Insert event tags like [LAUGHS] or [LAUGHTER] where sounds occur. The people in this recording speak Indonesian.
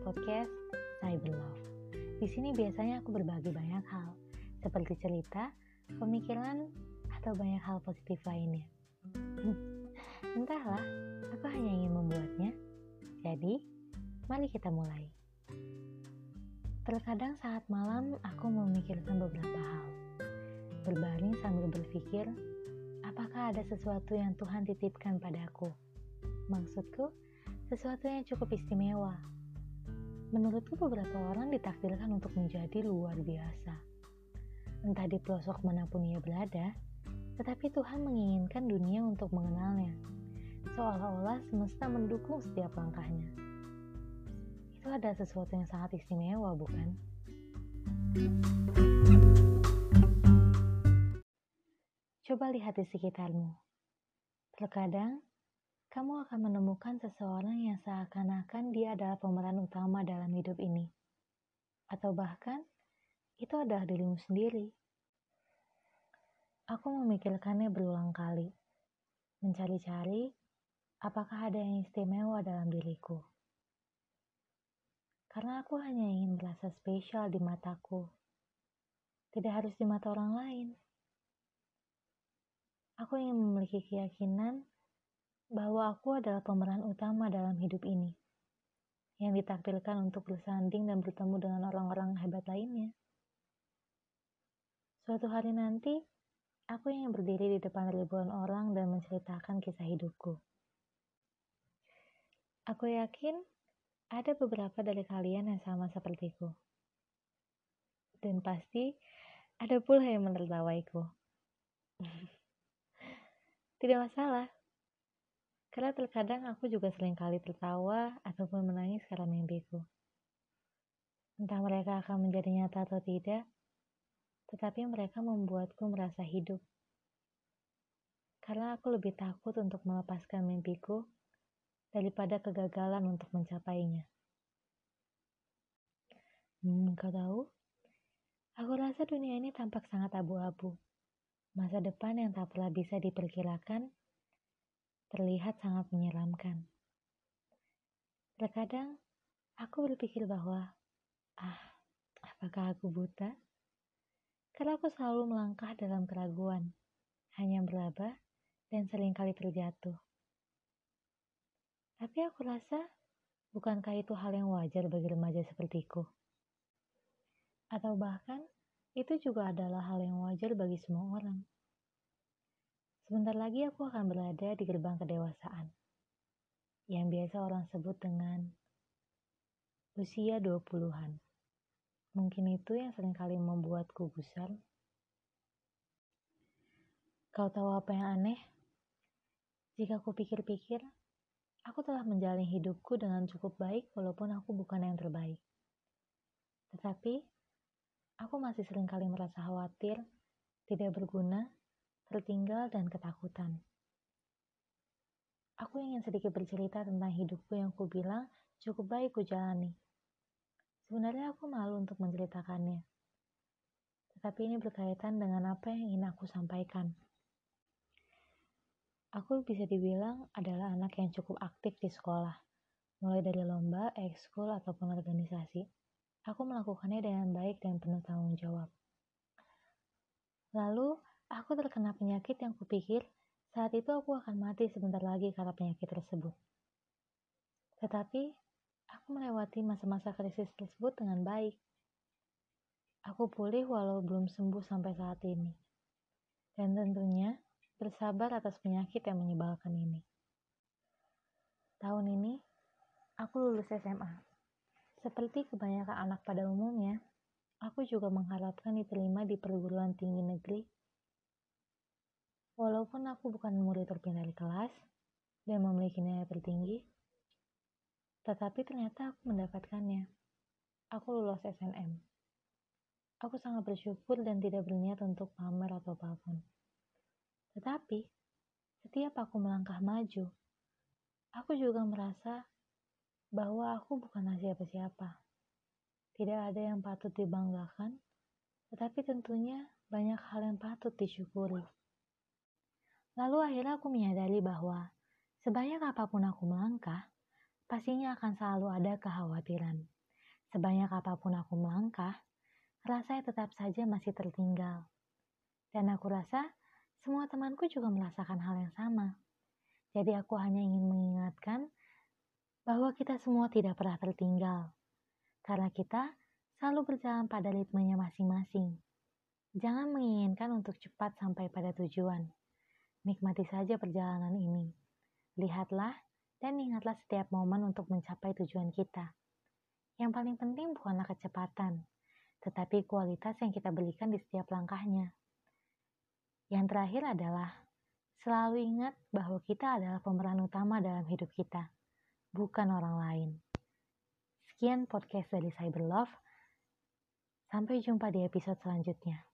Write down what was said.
podcast Cyber Love. Di sini biasanya aku berbagi banyak hal, seperti cerita, pemikiran, atau banyak hal positif lainnya. Entahlah, aku hanya ingin membuatnya. Jadi, mari kita mulai. Terkadang saat malam aku memikirkan beberapa hal. Berbaring sambil berpikir, apakah ada sesuatu yang Tuhan titipkan padaku? Maksudku, sesuatu yang cukup istimewa, Menurutku beberapa orang ditakdirkan untuk menjadi luar biasa. Entah di pelosok mana pun ia berada, tetapi Tuhan menginginkan dunia untuk mengenalnya. Seolah-olah semesta mendukung setiap langkahnya. Itu ada sesuatu yang sangat istimewa, bukan? Coba lihat di sekitarmu. Terkadang kamu akan menemukan seseorang yang seakan-akan dia adalah pemeran utama dalam hidup ini. Atau bahkan, itu adalah dirimu sendiri. Aku memikirkannya berulang kali, mencari-cari apakah ada yang istimewa dalam diriku. Karena aku hanya ingin merasa spesial di mataku, tidak harus di mata orang lain. Aku ingin memiliki keyakinan bahwa aku adalah pemeran utama dalam hidup ini, yang ditakdirkan untuk bersanding dan bertemu dengan orang-orang hebat lainnya. Suatu hari nanti, aku ingin berdiri di depan ribuan orang dan menceritakan kisah hidupku. Aku yakin ada beberapa dari kalian yang sama sepertiku. Dan pasti ada pula yang menertawaiku. [LAUGHS] Tidak masalah, karena terkadang aku juga sering kali tertawa ataupun menangis karena mimpiku. Entah mereka akan menjadi nyata atau tidak, tetapi mereka membuatku merasa hidup. Karena aku lebih takut untuk melepaskan mimpiku daripada kegagalan untuk mencapainya. Hmm, kau tahu? Aku rasa dunia ini tampak sangat abu-abu. Masa depan yang tak pernah bisa diperkirakan terlihat sangat menyeramkan. Terkadang aku berpikir bahwa, ah, apakah aku buta? Karena aku selalu melangkah dalam keraguan, hanya berlaba dan sering kali terjatuh. Tapi aku rasa, bukankah itu hal yang wajar bagi remaja sepertiku? Atau bahkan, itu juga adalah hal yang wajar bagi semua orang. Sebentar lagi aku akan berada di gerbang kedewasaan, yang biasa orang sebut dengan usia 20-an. Mungkin itu yang sering kali membuatku gusar. Kau tahu apa yang aneh? Jika aku pikir-pikir, aku telah menjalani hidupku dengan cukup baik walaupun aku bukan yang terbaik. Tetapi, aku masih sering kali merasa khawatir, tidak berguna, tertinggal, dan ketakutan. Aku ingin sedikit bercerita tentang hidupku yang ku bilang cukup baik ku jalani. Sebenarnya aku malu untuk menceritakannya. Tetapi ini berkaitan dengan apa yang ingin aku sampaikan. Aku bisa dibilang adalah anak yang cukup aktif di sekolah. Mulai dari lomba, ekskul, ataupun organisasi. Aku melakukannya dengan baik dan penuh tanggung jawab. Lalu, Aku terkena penyakit yang kupikir saat itu aku akan mati sebentar lagi karena penyakit tersebut. Tetapi, aku melewati masa-masa krisis tersebut dengan baik. Aku pulih walau belum sembuh sampai saat ini. Dan tentunya bersabar atas penyakit yang menyebalkan ini. Tahun ini, aku lulus SMA. Seperti kebanyakan anak pada umumnya, aku juga mengharapkan diterima di perguruan tinggi negeri Walaupun aku bukan murid terpintar di kelas dan memiliki nilai tertinggi, tetapi ternyata aku mendapatkannya. Aku lulus SNM. Aku sangat bersyukur dan tidak berniat untuk pamer atau apa pun. Tetapi, setiap aku melangkah maju, aku juga merasa bahwa aku bukanlah siapa-siapa. Tidak ada yang patut dibanggakan, tetapi tentunya banyak hal yang patut disyukuri. Lalu akhirnya aku menyadari bahwa sebanyak apa pun aku melangkah, pastinya akan selalu ada kekhawatiran. Sebanyak apa pun aku melangkah, rasanya tetap saja masih tertinggal. Dan aku rasa semua temanku juga merasakan hal yang sama. Jadi aku hanya ingin mengingatkan bahwa kita semua tidak pernah tertinggal. Karena kita selalu berjalan pada ritmenya masing-masing. Jangan menginginkan untuk cepat sampai pada tujuan. Nikmati saja perjalanan ini. Lihatlah dan ingatlah setiap momen untuk mencapai tujuan kita. Yang paling penting bukanlah kecepatan, tetapi kualitas yang kita berikan di setiap langkahnya. Yang terakhir adalah selalu ingat bahwa kita adalah pemeran utama dalam hidup kita, bukan orang lain. Sekian podcast dari Cyber Love. Sampai jumpa di episode selanjutnya.